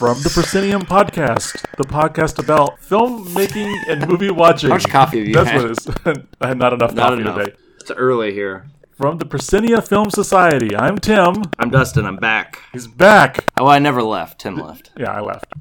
from the Proscenium Podcast, the podcast about filmmaking and movie watching. How much coffee have you That's had? what it is. I had not enough Not coffee enough. today. It's early here. From the Proscenia Film Society, I'm Tim. I'm Dustin. I'm back. He's back. Oh, I never left. Tim left. Yeah, I left.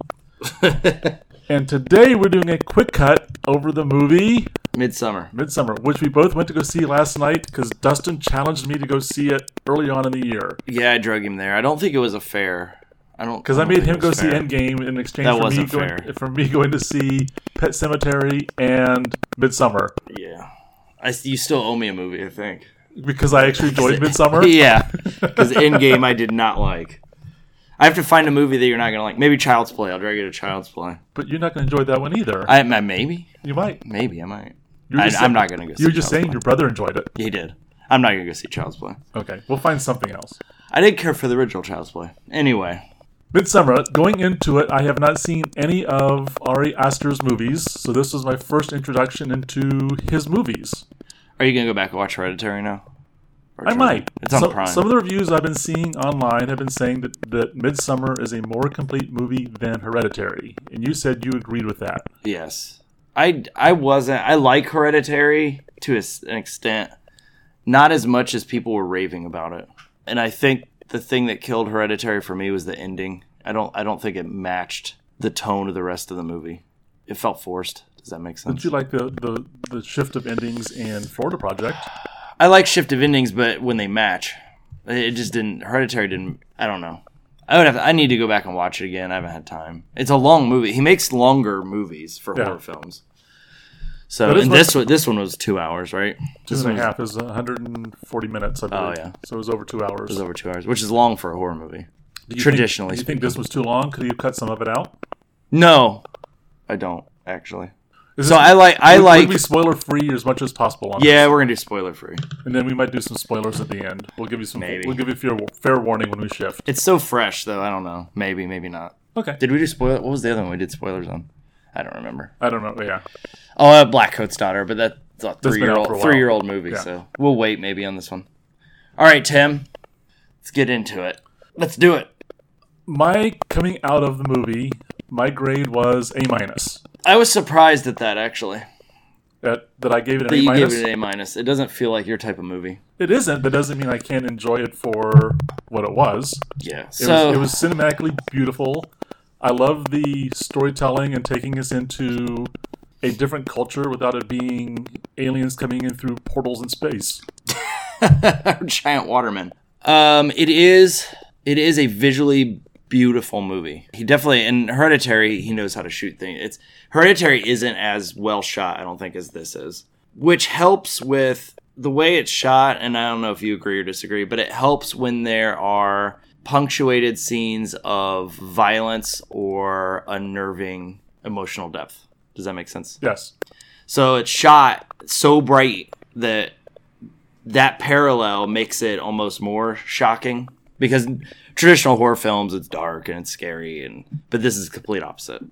and today we're doing a quick cut over the movie Midsommar. Midsommar, which we both went to go see last night because Dustin challenged me to go see it early on in the year. Yeah, I drug him there. I don't think it was a fair. I don't Because I don't made him go was see fair. Endgame in exchange That for me, wasn't going, fair. for me going to see Pet Sematary and Midsommar Yeah, I you still owe me a movie. I think. because I actually enjoyed Midsommar. yeah, because Endgame I did not like. I have to find a movie that you're not gonna like. Maybe Child's Play. I'll drag you to Child's Play. But you're not going to enjoy that one either. I, I maybe, you might. maybe I might. I, just I'm saying- not gonna go. See You're just Child's saying your brother enjoyed it. He did. I'm not gonna go see Child's Play. Okay, we'll find something else. I did care for the original Child's Play. Anyway, Midsommar, going into it, I have not seen any of Ari Aster's movies, so this was my first introduction into his movies. are you gonna go back and watch Hereditary now? Or I might. It's on some, Prime. some of the reviews I've been seeing online have been saying that, that Midsommar is a more complete movie than Hereditary, and you said you agreed with that. Yes. I, I wasn't. I like Hereditary to an extent, not as much as people were raving about it. And I think the thing that killed Hereditary for me was the ending. I don't I don't think it matched the tone of the rest of the movie. It felt forced. Does that make sense? Did you like the, the, the shift of endings in Florida Project? I like shift of endings, but when they match, it just didn't. Hereditary didn't. I don't know. I would have. I need to go back and watch it again. I haven't had time. It's a long movie. He makes longer movies for Yeah. horror films. So and what- this one, this one was two hours, right? Two This and a half is 140 minutes, I oh, believe. yeah. So it was over two hours. It was over two hours, which is long for a horror movie. Do you traditionally think, do you think this was too long? Could you cut some of it out? No, I don't actually. So I like. I would- like. Would be spoiler free as much as possible on yeah, this. we're gonna do spoiler free. And then we might do some spoilers at the end. We'll give you some. Maybe. We'll give you fair, fair warning when we shift. It's so fresh though. I don't know. Maybe, maybe not. Okay. Did we do spoiler? What was the other one we did spoilers on? I don't remember. I don't know. Yeah. Oh, uh, Blackcoat's daughter, but that's a three year old three year old movie. Yeah. So we'll wait maybe on this one. All right, Tim, let's get into it. Let's do it. My coming out of the movie, my grade was A minus. I was surprised at that actually. That that I gave it an That A you gave minus. it an A minus. It doesn't feel like your type of movie. It isn't, but doesn't mean I can't enjoy it for what it was. Yeah. It, So was, it was cinematically beautiful. I love the storytelling and taking us into a different culture without it being aliens coming in through portals in space. giant waterman. Um, it is it is a visually beautiful movie. He definitely in Hereditary he knows how to shoot things. It's Hereditary isn't as well shot, I don't think, as this is, which helps with the way it's shot. And I don't know if you agree or disagree, but it helps when there are punctuated scenes of violence or unnerving emotional depth. Does that make sense? Yes. So it's shot so bright that that parallel makes it almost more shocking because traditional horror films it's dark and it's scary and but this is the complete opposite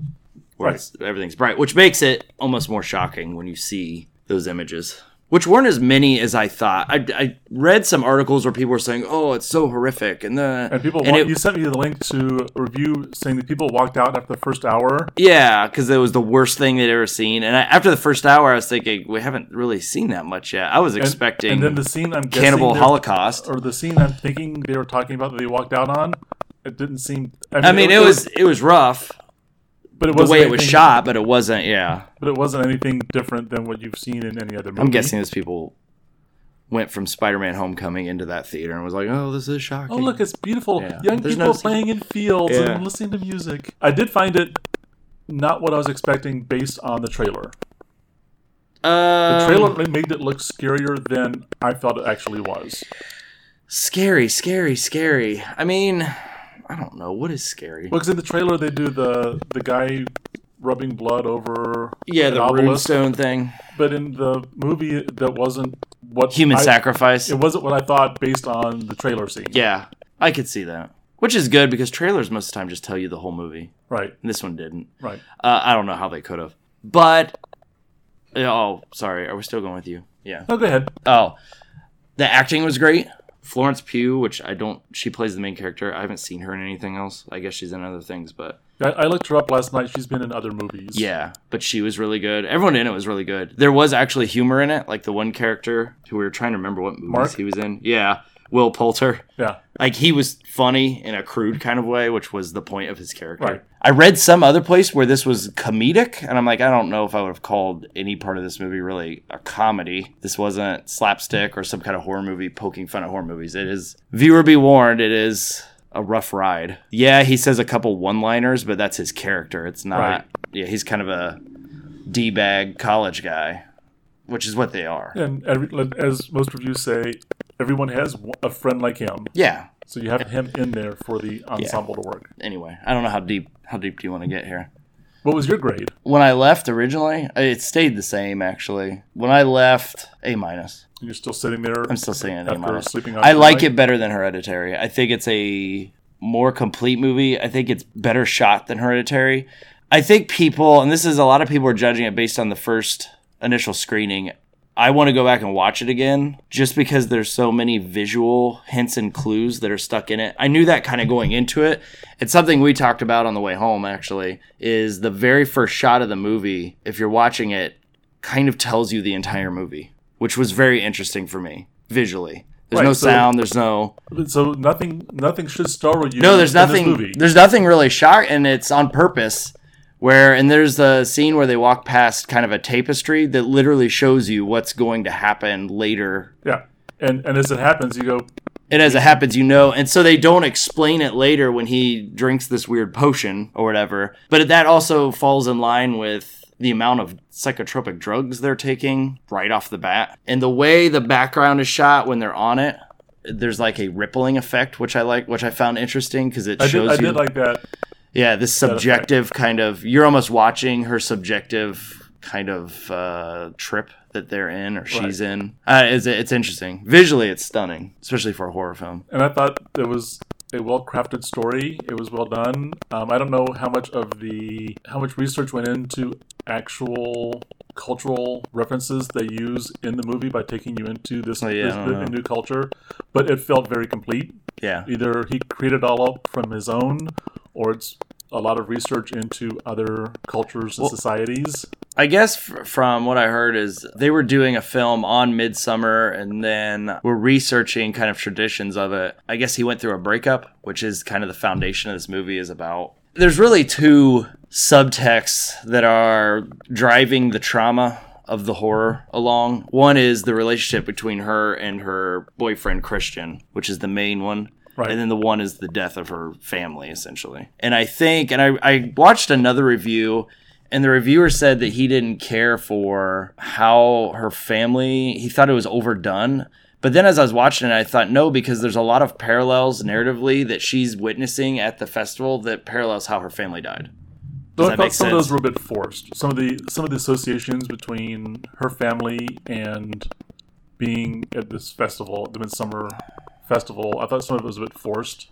where Right. everything's bright which makes it almost more shocking when you see those images which weren't as many as I thought. I, I read some articles where people were saying, "Oh, it's so horrific," and the And people, and it- you sent me the link to a review saying that people walked out after the first hour. Yeah, because it was the worst thing they'd ever seen. And I, after the first hour, I was thinking we haven't really seen that much yet. I was expecting and then the scene I'm Cannibal Holocaust. or the scene I'm thinking they were talking about that they walked out on. It didn't seem. I mean, it was it was rough but it the wasn't way it was shot, but it wasn't. Yeah, But it wasn't anything different than what you've seen in any other movie. I'm guessing those people went from Spider-Man: Homecoming into that theater and was like, "Oh, this is shocking." Oh, look, it's beautiful. Yeah. Young There's people no- playing in fields Yeah. and listening to music. I did find it not what I was expecting based on the trailer. The Um, trailer made it look scarier than I thought it actually was. scary, scary, scary. I mean, I don't know what is scary. Because in the trailer they do the the guy rubbing blood over Yeah, the obelisk, runestone thing, but in the movie that wasn't what human I- sacrifice. It wasn't what I thought based on the trailer scene. Yeah, I could see that. Which is good because trailers most of the time just tell you the whole movie. Right, And this one didn't. right. Uh, I don't know how they could have. But oh, sorry. Are we still going with you? Yeah. Oh, go ahead. Oh, the acting was great. Florence Pugh, which I don't, she plays the main character. I haven't seen her in anything else. I guess she's in other things, but I, I looked her up last night. She's been in other movies. yeah, but she was really good. Everyone in it was really good. There was actually humor in it, like the one character who we were trying to remember what movies Mark? he was in. Yeah, Will Poulter. Yeah. Like he was funny in a crude kind of way, which was the point of his character. Right. I read some other place where this was comedic, and I'm like, I don't know if I would have called any part of this movie really a comedy. This wasn't slapstick or some kind of horror movie poking fun at horror movies. It is viewer be warned, it is a rough ride. Yeah, he says a couple one-liners, but that's his character. It's not. Right. Yeah, he's kind of a d-bag college guy, which is what they are. And as most reviews say, everyone has a friend like him. Yeah. So you have him in there for the ensemble to work. Anyway, I don't know how deep how deep do you want to get here. What was your grade? When I left originally, it stayed the same actually. When I left, A minus. You're still sitting there. I'm still saying an A minus. I like tonight? it better than Hereditary. I think it's a more complete movie. I think it's better shot than Hereditary. I think people, and this is a lot of people are judging it based on the first initial screening. I want to go back and watch it again just because there's so many visual hints and clues that are stuck in it. I knew that kind of going into it. It's something we talked about on the way home actually is the very first shot of the movie if you're watching it kind of tells you the entire movie, which was very interesting for me visually. There's Right, no so- sound, there's no So nothing, nothing should startle you. no, there's nothing. movie. There's nothing really shock, and it's on purpose. Where and there's a scene where they walk past kind of a tapestry that literally shows you what's going to happen later. Yeah, and and as it happens, you go, And as it happens, you know, and so they don't explain it later when he drinks this weird potion or whatever. But that also falls in line with the amount of psychotropic drugs they're taking right off the bat, and the way the background is shot when they're on it. There's like a rippling effect, which I like, which I found interesting because it I shows did, I you did like that. Yeah, this subjective kind of you're almost watching her subjective kind of uh, trip that they're in or she's in. Uh, it's, it's interesting. Visually, it's stunning, especially for a horror film. And I thought it was a well crafted story. It was well done. Um, I don't know how much of the how much research went into actual cultural references they use in the movie by taking you into this, Oh, yeah, this I don't know. new culture, but it felt very complete. Yeah, Either he created all up from his own, or it's a lot of research into other cultures and Well- societies. I guess f- from what I heard is they were doing a film on Midsummer and then were researching kind of traditions of it. I guess he went through a breakup, which is kind of the foundation of this movie is about. There's really two subtexts that are driving the trauma of the horror along. One is the relationship between her and her boyfriend Christian, which is the main one. Right. And then the one is the death of her family, essentially. And I think, and I, I watched another review, and the reviewer said that he didn't care for how her family, he thought it was overdone. But then as I was watching it, I thought, no, because there's a lot of parallels narratively that she's witnessing at the festival that parallels how her family died. Though Does I thought some of those were a bit forced. Some of the some of the associations between her family and being at this festival, the Midsummer Festival, I thought some of it was a bit forced.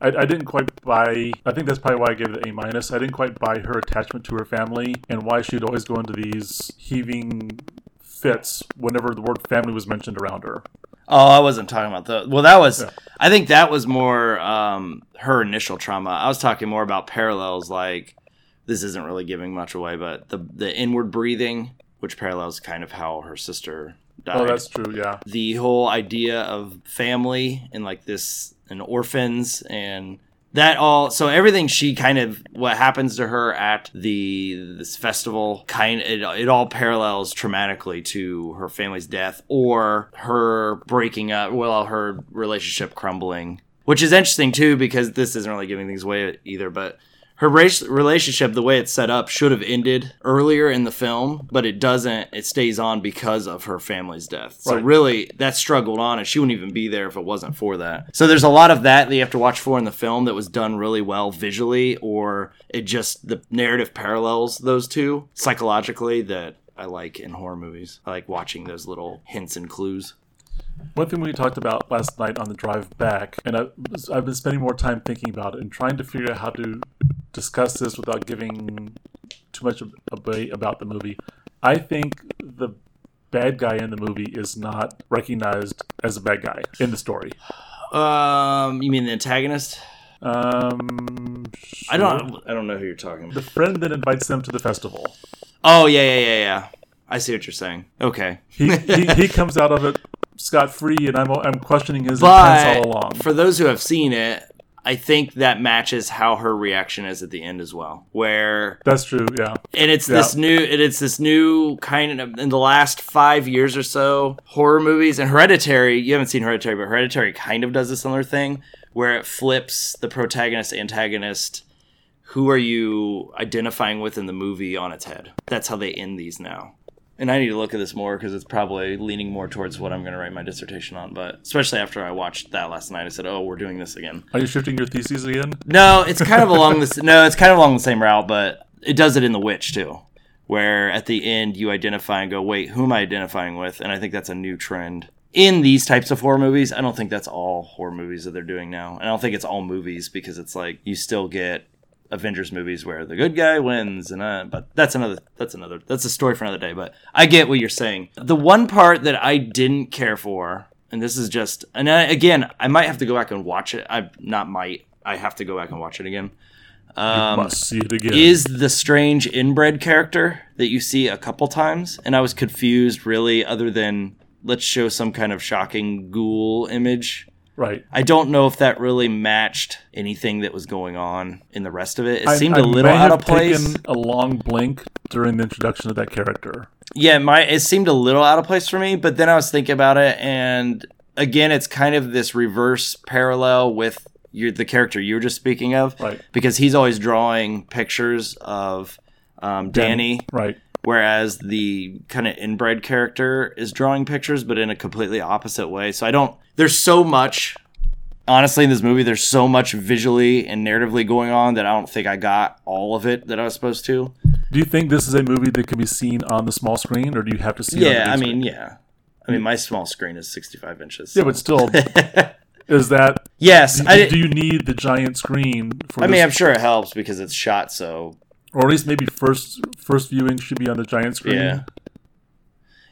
I, I didn't quite buy. I think that's probably why I gave it A minus. I didn't quite buy her attachment to her family and why she'd always go into these heaving fits whenever the word family was mentioned around her. Oh, I wasn't talking about the. Well, that was. Yeah. I think that was more um, her initial trauma. I was talking more about parallels. Like this isn't really giving much away, but the the inward breathing, which parallels kind of how her sister died. Oh, that's true. Yeah. the whole idea of family and like this and orphans and that all so everything she kind of what happens to her at the this festival kind it, it all parallels traumatically to her family's death or her breaking up well her relationship crumbling which is interesting too because this isn't really giving things away either but her race, relationship the way it's set up should have ended earlier in the film but it doesn't. It stays on because of her family's death. So Right. really that struggled on and she wouldn't even be there if it wasn't for that. So there's a lot of that that you have to watch for in the film that was done really well visually or it just the narrative parallels those two psychologically that i like in horror movies. I like watching those little hints and clues One thing we talked about last night on the drive back, and I, I've been spending more time thinking about it and trying to figure out how to discuss this without giving too much away about the movie. I think the bad guy in the movie is not recognized as a bad guy in the story? Um, you mean the antagonist? Um, I don't. I don't know who you're talking about. The friend that invites them to the festival. Oh yeah, yeah, yeah, yeah. I see what you're saying. Okay, He he, he comes out of it scot free, and I'm I'm questioning his but intents all along. for those who have seen it, I think that matches how her reaction is at the end as well. Where That's true. Yeah. and it's Yeah. this new and it's this new kind of in the last five years or so horror movies and hereditary you haven't seen hereditary but hereditary kind of does a similar thing where it flips the protagonist antagonist who are you identifying with in the movie on its head that's how they end these now and i need to look at this more because it's probably leaning more towards what i'm going to write my dissertation on but especially after i watched that last night i said oh we're doing this again Are you shifting your theses again? no, it's kind of along this. No, it's kind of along the same route, but it does it in The Witch too, where at the end you identify and go, "Wait, who am I identifying with?" And I think that's a new trend in these types of horror movies. I don't think that's all horror movies that they're doing now. And I don't think it's all movies because it's like you still get Avengers movies where the good guy wins, and uh, but that's another that's another that's a story for another day. But I get what you're saying. The one part that I didn't care for, and this is just, and I, again, I might have to go back and watch it. I not might. I have to go back and watch it again. Um, Must see it again. is the strange inbred character that you see a couple times, and I was confused. Really, other than let's show some kind of shocking ghoul image. Right. I don't know if that really matched anything that was going on in the rest of it. It I- seemed I a little out of place. Taken a long blink during the introduction of that character. Yeah, my it seemed a little out of place for me, but then I was thinking about it, and again, it's kind of this reverse parallel with your, the character you were just speaking of, Right. because he's always drawing pictures of um, Dani, Right. Whereas the kind of inbred character is drawing pictures, but in a completely opposite way. So I don't. There's so much. Honestly, in this movie, there's so much visually and narratively going on that I don't think I got all of it that I was supposed to. Do you think this is a movie that can be seen on the small screen, or do you have to see? it Yeah, I screen? mean, yeah. I mean, my small screen is 65 inches. yeah, but still, is that? yes, I, do you need the giant screen for? I mean, this- I'm sure it helps because it's shot so. Or at least maybe first first viewing should be on the giant screen. Yeah.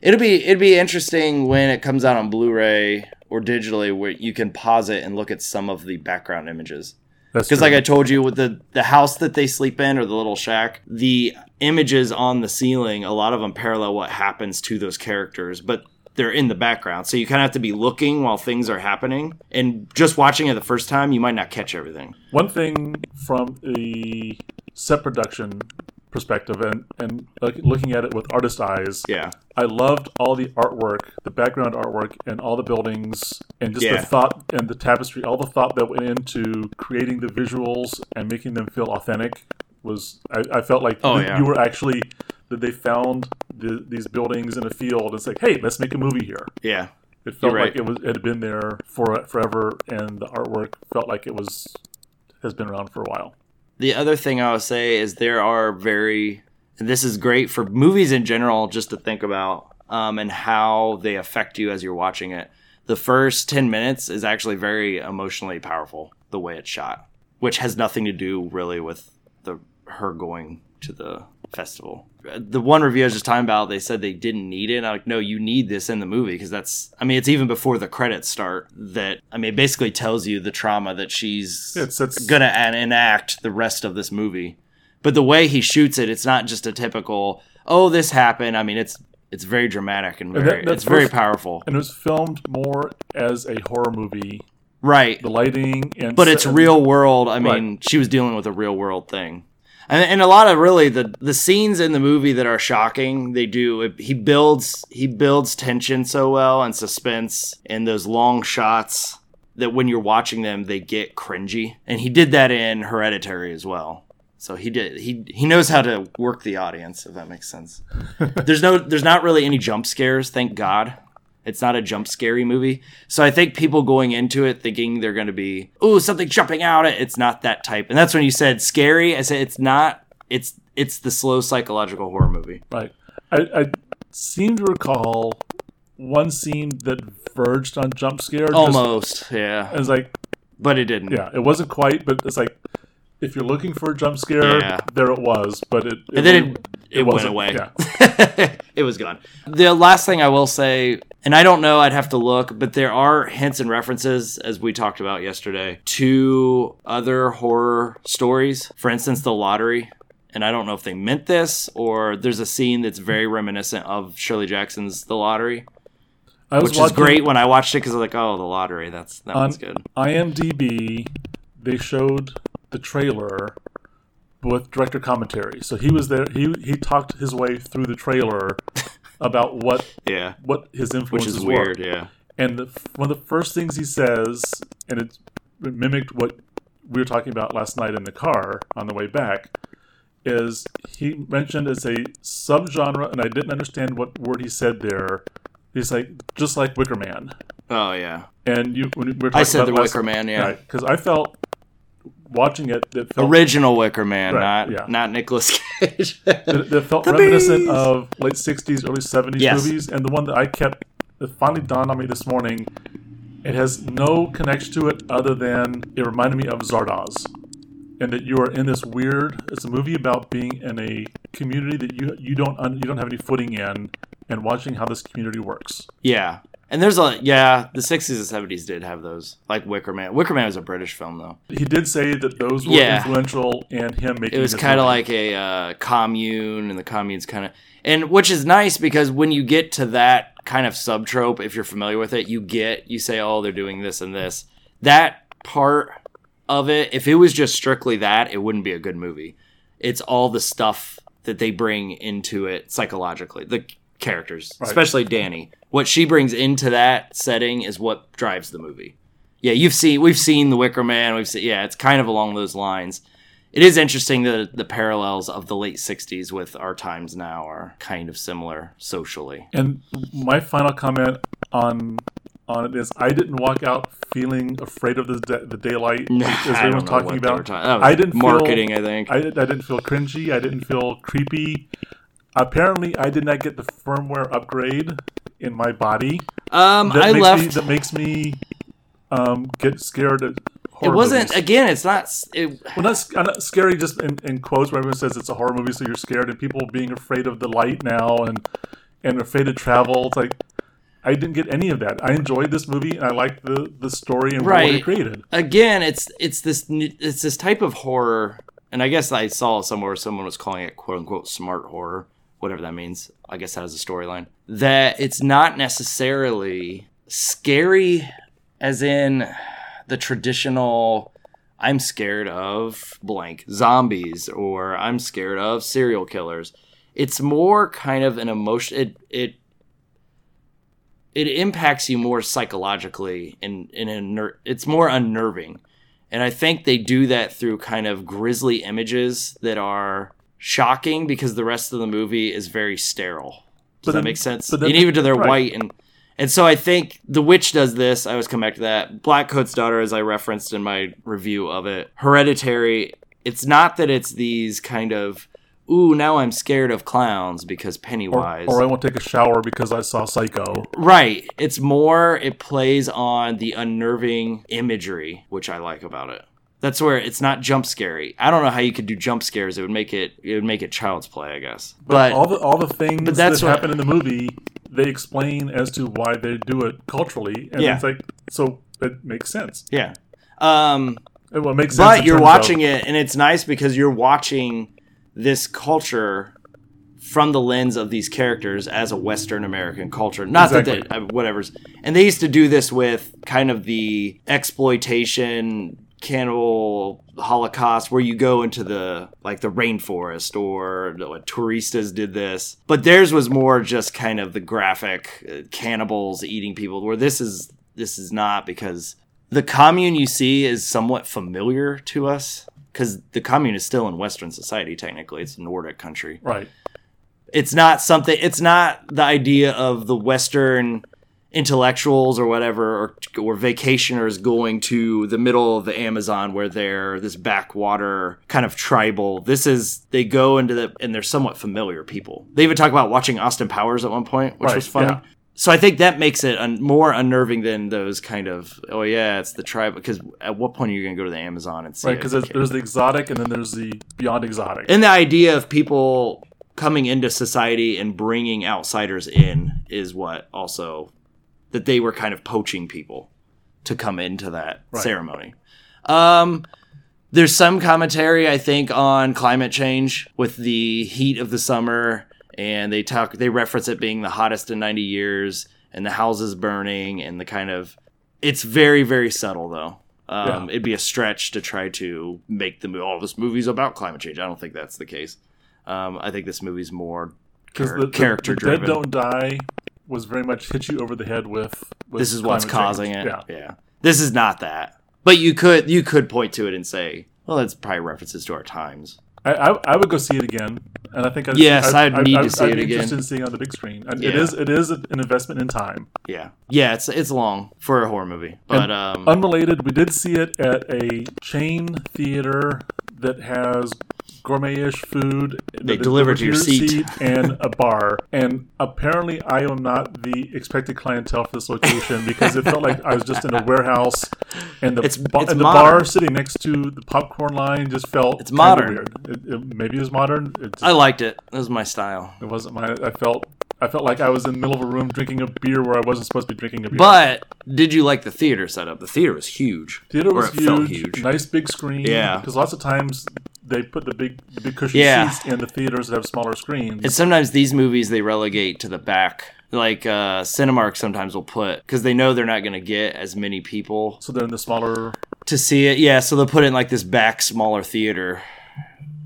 It'll be it'd be interesting when it comes out on Blu-ray or digitally, where you can pause it and look at some of the background images. Because, like I told you, with the the house that they sleep in or the little shack, the images on the ceiling, a lot of them parallel what happens to those characters, but they're in the background. So you kind of have to be looking while things are happening, and just watching it the first time, you might not catch everything. One thing from a set production perspective and and like, looking at it with artist eyes, Yeah, I loved all the artwork, the background artwork, and all the buildings, and just Yeah. the thought and the tapestry, all the thought that went into creating the visuals and making them feel authentic. Was I, I felt like Oh, you, yeah. you were actually that they found the, these buildings in a field. and It's like, hey, let's make a movie here. yeah. It felt right. like it was it had been there for forever, and the artwork felt like it was has been around for a while. The other thing I would say is there are very, this is great for movies in general, just to think about um, and how they affect you as you're watching it. The first 10 minutes is actually very emotionally powerful, the way it's shot, which has nothing to do really with the her going to the festival. The one review I was just talking about, they said they didn't need it. I'm like, no, you need this in the movie because that's, I mean, it's even before the credits start that, I mean, it basically tells you the trauma that she's gonna an- enact the rest of this movie. But the way he shoots it, it's not just a typical "oh, this happened." I mean, it's it's very dramatic and And very that- it's very powerful, and it was filmed more as a horror movie. right? The lighting and But it's real world. I mean, she was dealing with a real world thing. And, and a lot of really the the scenes in the movie that are shocking, they do. It, he builds he builds tension so well and suspense in those long shots that when you're watching them, they get cringy. And he did that in Hereditary as well. So he did he he knows how to work the audience if that makes sense. there's no there's not really any jump scares, thank God. It's not a jump scary movie. So I think people going into it thinking they're going to be, "Ooh, something jumping out." It's not that type. And that's when you said scary. I said it's not. It's it's the slow psychological horror movie. Right. I, I seem to recall one scene that verged on jump scare. just- Almost, yeah. It's like, But it didn't. yeah, it wasn't quite, but it's like if you're looking for a jump scare, Yeah. there it was. But it, it And then really- it, it, went away. yeah. it was gone. The last thing I will say, and I don't know, I'd have to look, but there are hints and references, as we talked about yesterday, to other horror stories. For instance, The Lottery. And I don't know if they meant this or there's a scene that's very reminiscent of Shirley Jackson's The Lottery, I was which is great when I watched it because I was like, oh, The Lottery, that's that on one's good. IMDb. They showed the trailer with director commentary. So he was there. He he talked his way through the trailer about what Yeah, what his influences which is were. weird. Yeah, And the, one of the first things he says, and it mimicked what we were talking about last night in the car on the way back, is he mentioned as a subgenre, and I didn't understand what word he said there. He's like, just like Wicker Man. oh yeah. And you, when we were talking I said about The last- Wicker Man. Yeah, right? Because I felt watching it that felt original Wicker Man, Right, not yeah. not Nicolas Cage. that, that felt The reminiscent bees! of late '60s, early '70s Yes. movies, and the one that I kept that finally dawned on me this morning. It has no connection to it other than it reminded me of Zardoz, and that you are in this weird. It's a movie about being in a community that you you don't un, you don't have any footing in, and watching how this community works. Yeah. And there's a yeah, the sixties and seventies did have those. Like Wicker Man. Wicker Man was a British film though. He did say that those were Yeah. influential in him making. It was kind of like a uh, commune, and the commune's kind of and which is nice because when you get to that kind of subtrope, if you're familiar with it, you get you say, oh, they're doing this and this. That part of it, if it was just strictly that, it wouldn't be a good movie. It's all the stuff that they bring into it psychologically, the characters, Right. especially Dani. What she brings into that setting is what drives the movie. Yeah, you've seen we've seen The Wicker Man. We've seen yeah, it's kind of along those lines. It is interesting that the parallels of the late '60s with our times now are kind of similar socially. And my final comment on on it is, I didn't walk out feeling afraid of the da- the daylight Nah, as everyone's talking about. talking- that oh, I didn't feel- marketing. I think. I, I didn't feel cringy. I didn't feel creepy. Apparently, I did not get the firmware upgrade in my body um, that I makes left. me that makes me um, get scared. At it wasn't movies. again. It's not. It, Well, not, not scary. Just in, in quotes, where everyone says it's a horror movie, so you're scared, and people being afraid of the light now, and and afraid to travel. It's like I didn't get any of that. I enjoyed this movie, and I liked the the story and what Right. it created. again, it's it's this it's this type of horror, and I guess I saw somewhere someone was calling it quote unquote smart horror, whatever that means. I guess that is a storyline that it's not necessarily scary, as in the traditional. I'm scared of blank zombies, or I'm scared of serial killers. It's more kind of an emotion. It it it impacts you more psychologically and in a ner- it's more unnerving and i think they do that through kind of grisly images that are shocking because the rest of the movie is very sterile does that make sense then- and even to their right. white and and so i think the witch does this i always come back to that Blackcoat's daughter as i referenced in my review of it hereditary it's not that it's these kind of ooh now i'm scared of clowns because Or, pennywise or I won't take a shower because I saw Psycho. Right. It's more it plays on the unnerving imagery, which I like about it. That's where it's not jump scary. I don't know how you could do jump scares. It would make it it would make it child's play, I guess. But, But, all the all the things but that's that what- happen in the movie, they explain as to why they do it culturally, and Yeah. it's like so it makes sense. yeah. Um It well, it makes sense. but you're watching of, it and it's nice because you're watching this culture from the lens of these characters as a Western American culture. Not that they, uh, whatever's. And they used to do this with kind of the exploitation cannibal holocaust where you go into the like the rainforest or what Turistas did this. But theirs was more just kind of the graphic uh, cannibals eating people where this is this is not because the commune you see is somewhat familiar to us because the commune is still in western society technically. It's a nordic country. Right. it's not something it's not the idea of the western intellectuals or whatever or, or vacationers going to the middle of the amazon where they're this backwater kind of tribal this is they go into the and they're somewhat familiar people they even talk about watching austin powers at one point which Right, was funny yeah. so i think that makes it un- more unnerving than those kind of oh yeah it's the tribe because at what point are you going to go to the amazon and see Right, because there's, there's the exotic and then there's the beyond exotic. and the idea of people coming into society and bringing outsiders in is what also that they were kind of poaching people to come into that Right. ceremony. Um, there's some commentary, I think, on climate change with the heat of the summer, and they talk, they reference it being the hottest in 90 years, and the houses burning, and the kind of. It's very, very subtle, though. Um, Yeah. It'd be a stretch to try to make the movie. Oh, this movie's about climate change. I don't think that's the case. Um, I think this movie's more char- the, the, character the driven. Dead Don't Die was very much hit you over the head with. with this is what's causing change. it. Yeah. yeah. This is not that. But you could you could point to it and say, well, that's probably references to our times. I, I, I would go see it again, and I think I'd, Yes, I'd need to see I'd it be again. Interested in seeing it on the big screen. And It Yeah. is it is an investment in time. Yeah, yeah. It's it's long for a horror movie, but um, Unrelated, we did see it at a chain theater that has gourmet-ish food. They deliver to your seat. and a bar. And apparently, I am not the expected clientele for this location because it felt like I was just in a warehouse, and the It's- ba- it's and the bar sitting next to the popcorn line just felt It's modern. Weird. It, it, maybe it was modern. It, just, I liked it. It was my style. it wasn't my. I felt. I felt like I was in the middle of a room drinking a beer where I wasn't supposed to be drinking a beer. But did you like the theater setup? The theater was huge. Theater Or was it felt huge, huge. nice big screen. Yeah. because lots of times they put the big, the big cushion Yeah. seats in the theaters that have smaller screens. And sometimes these movies they relegate to the back. Like uh, Cinemark sometimes will put because they know they're not going to get as many people so they're in the smaller. to see it. Yeah, so they'll put it in like this back smaller theater,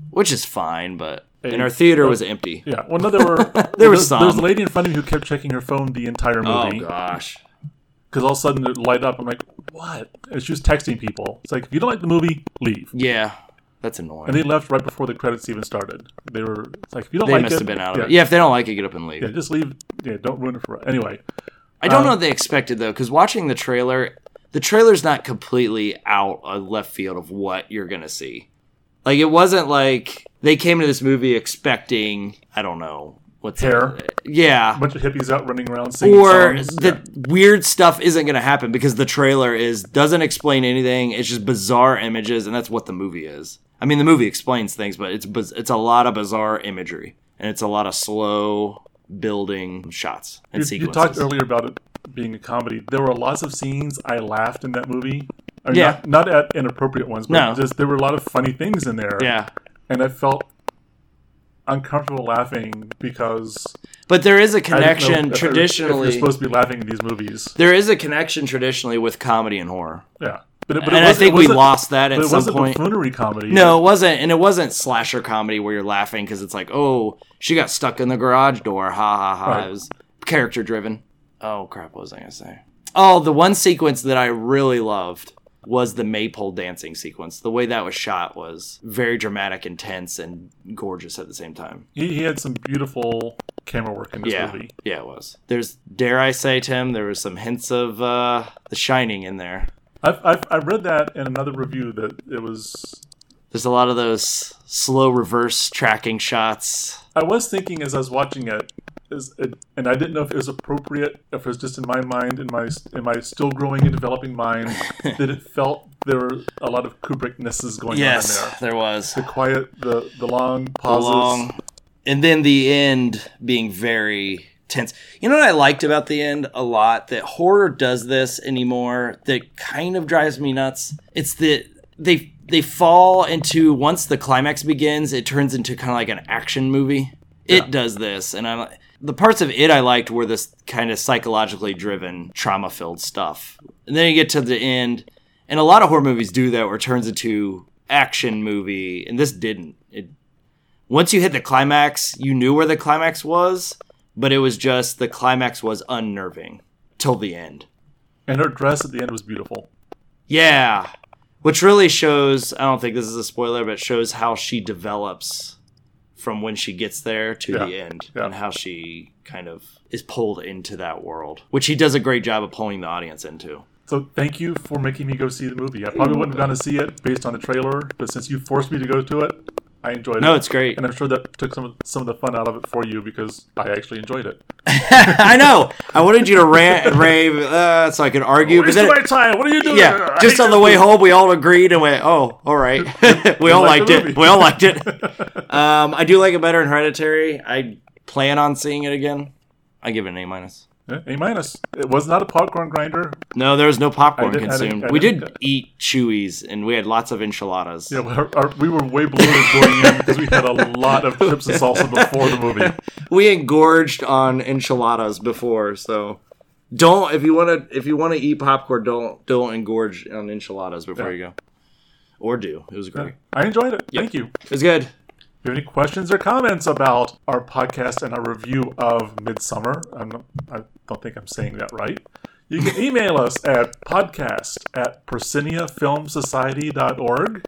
which is fine. But and our theater was empty. Yeah, well, no, there were There was There was a lady in front of me who kept checking her phone the entire movie. Oh gosh. because all of a sudden it light up. I'm like, what? And she was texting people. It's like if you don't like the movie, leave. Yeah, that's annoying. And they left right before the credits even started. They were it's like, if you don't they like must it, have been out yeah, of it. Yeah, if they don't like it, get up and leave. yeah, just leave. Yeah, don't ruin it for. Anyway, I don't Um, know what they expected though, because watching the trailer, the trailer's not completely out of left field of what you're gonna see. Like it wasn't like they came to this movie expecting I don't know what's Hair. yeah, a bunch of hippies out running around singing or songs. the weird stuff isn't gonna happen because the trailer is doesn't explain anything. It's just bizarre images, and that's what the movie is. I mean, the movie explains things, but it's it's a lot of bizarre imagery, and it's a lot of slow building shots and You, you sequences. talked earlier about it being a comedy. There were lots of scenes I laughed in that movie. I mean, Yeah. Not, not at inappropriate ones, but No. just there were a lot of funny things in there. yeah. And I felt uncomfortable laughing because But there is a connection If you're traditionally. supposed to be laughing in these movies. there is a connection traditionally with comedy and horror, Yeah. But, but and I think we lost that but at it some wasn't point. buffoonery comedy. No, it wasn't, and it wasn't slasher comedy where you're laughing because it's like, oh, she got stuck in the garage door, ha ha ha. Right. It was character driven. Oh crap, what was I gonna say? Oh, the one sequence that I really loved was the maypole dancing sequence. The way that was shot was very dramatic, intense, and gorgeous at the same time. He, he had some beautiful camera work in this yeah, movie. yeah, it was. There's, dare I say, Tim, there was some hints of uh, The Shining in there. I've, I've, I read that in another review that it was. There's a lot of those slow reverse tracking shots. I was thinking as I was watching it, is and I didn't know if it was appropriate, if it was just in my mind, in my in my still growing and developing mind, that it felt there were a lot of Kubricknesses going Yes, on in there. there was. The quiet, the the long The pauses. long, and then the end being very tense. You know what I liked about the end a lot? That horror does this anymore. That kind of drives me nuts. It's that they they fall into once the climax begins, it turns into kind of like an action movie. It Yeah. does this, and I the parts of it I liked were this kind of psychologically driven, trauma filled stuff. And then you get to the end, and a lot of horror movies do that, where it turns into action movie, and this didn't. It once you hit the climax, you knew where the climax was, but it was just the climax was unnerving till the end. And her dress at the end was beautiful. Yeah. Which really shows, I don't think this is a spoiler, but shows how she develops from when she gets there to Yeah. the end Yeah. and how she kind of is pulled into that world, which he does a great job of pulling the audience into. So thank you for making me go see the movie. I probably wouldn't have gone to see it based on the trailer, but since you forced me to go to it, I enjoyed it. No, it's great. and I'm sure that took some of, some of the fun out of it for you because I actually enjoyed it. I know. I wanted you to rant and rave uh, so I could argue. But Wasting then, my time. What are you doing? yeah, I just on the way home, we all agreed and went, "Oh, all right." we all liked liked it. movie. We all liked it. Um, I do like it better in Hereditary. I plan on seeing it again. I give it an A minus. Yeah, A minus. It was not a popcorn grinder. No, there was no popcorn I didn't- consumed. I we didn't- did eat chewies, and we had lots of enchiladas. Yeah, our, our, we were way bloated going in because we had a lot of chips and salsa before the movie. we engorged on enchiladas before, so don't if you want to if you want to eat popcorn, don't don't engorge on enchiladas before Yeah. you go, or do. It was great. I enjoyed it. Thank you. It was good. If you have any questions or comments about our podcast and our review of Midsommar, I'm not, I don't think I'm saying that right. You can email us at podcast at prosceniafilmsociety.org.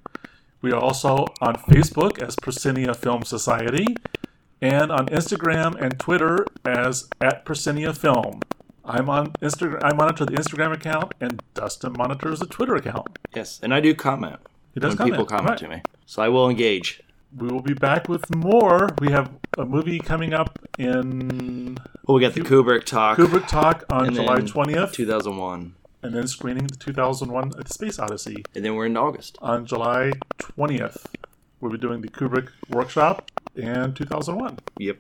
We are also on Facebook as Proscenia Film Society and on Instagram and Twitter as at Persinia Film. I'm on Instagram. I monitor the Instagram account, and Dustin monitors the Twitter account. Yes, and I do comment He does when people comment Right. to me, so I will engage. We will be back with more. We have a movie coming up in Well, we got the Kubrick talk, Kubrick Talk on July 20th, 2001, and then screening the 2001 The uh, Space Odyssey and then we're in August. on July 20th. We'll be doing the Kubrick Workshop and 2001 Yep,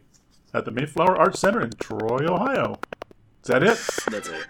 at the Mayflower Arts Center in Troy, Ohio. Is that it? that's it.